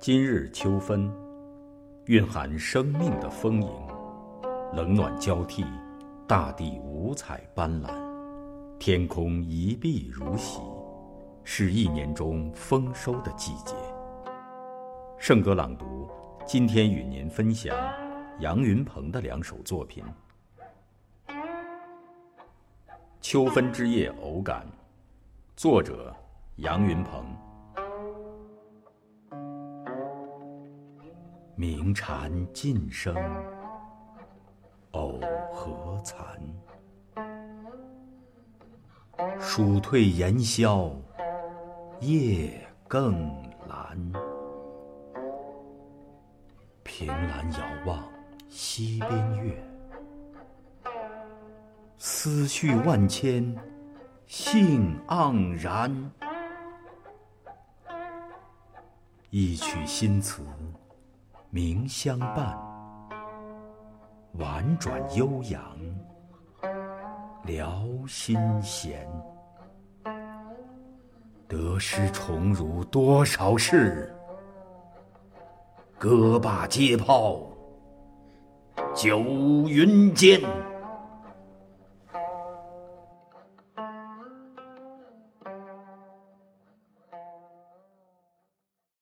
今日秋分，蕴含生命的丰盈，冷暖交替，大地五彩斑斓，天空一碧如洗，是一年中丰收的季节。圣歌朗读，今天与您分享杨云鹏的两首作品。秋分之夜偶感，作者杨云鹏。鸣蝉尽声，偶何残？暑退炎消，夜更阑。凭栏遥望西边月，思绪万千，兴盎然。一曲新词。明相伴，婉转悠扬，聊心弦。得失宠辱多少事，歌罢皆抛，九云间。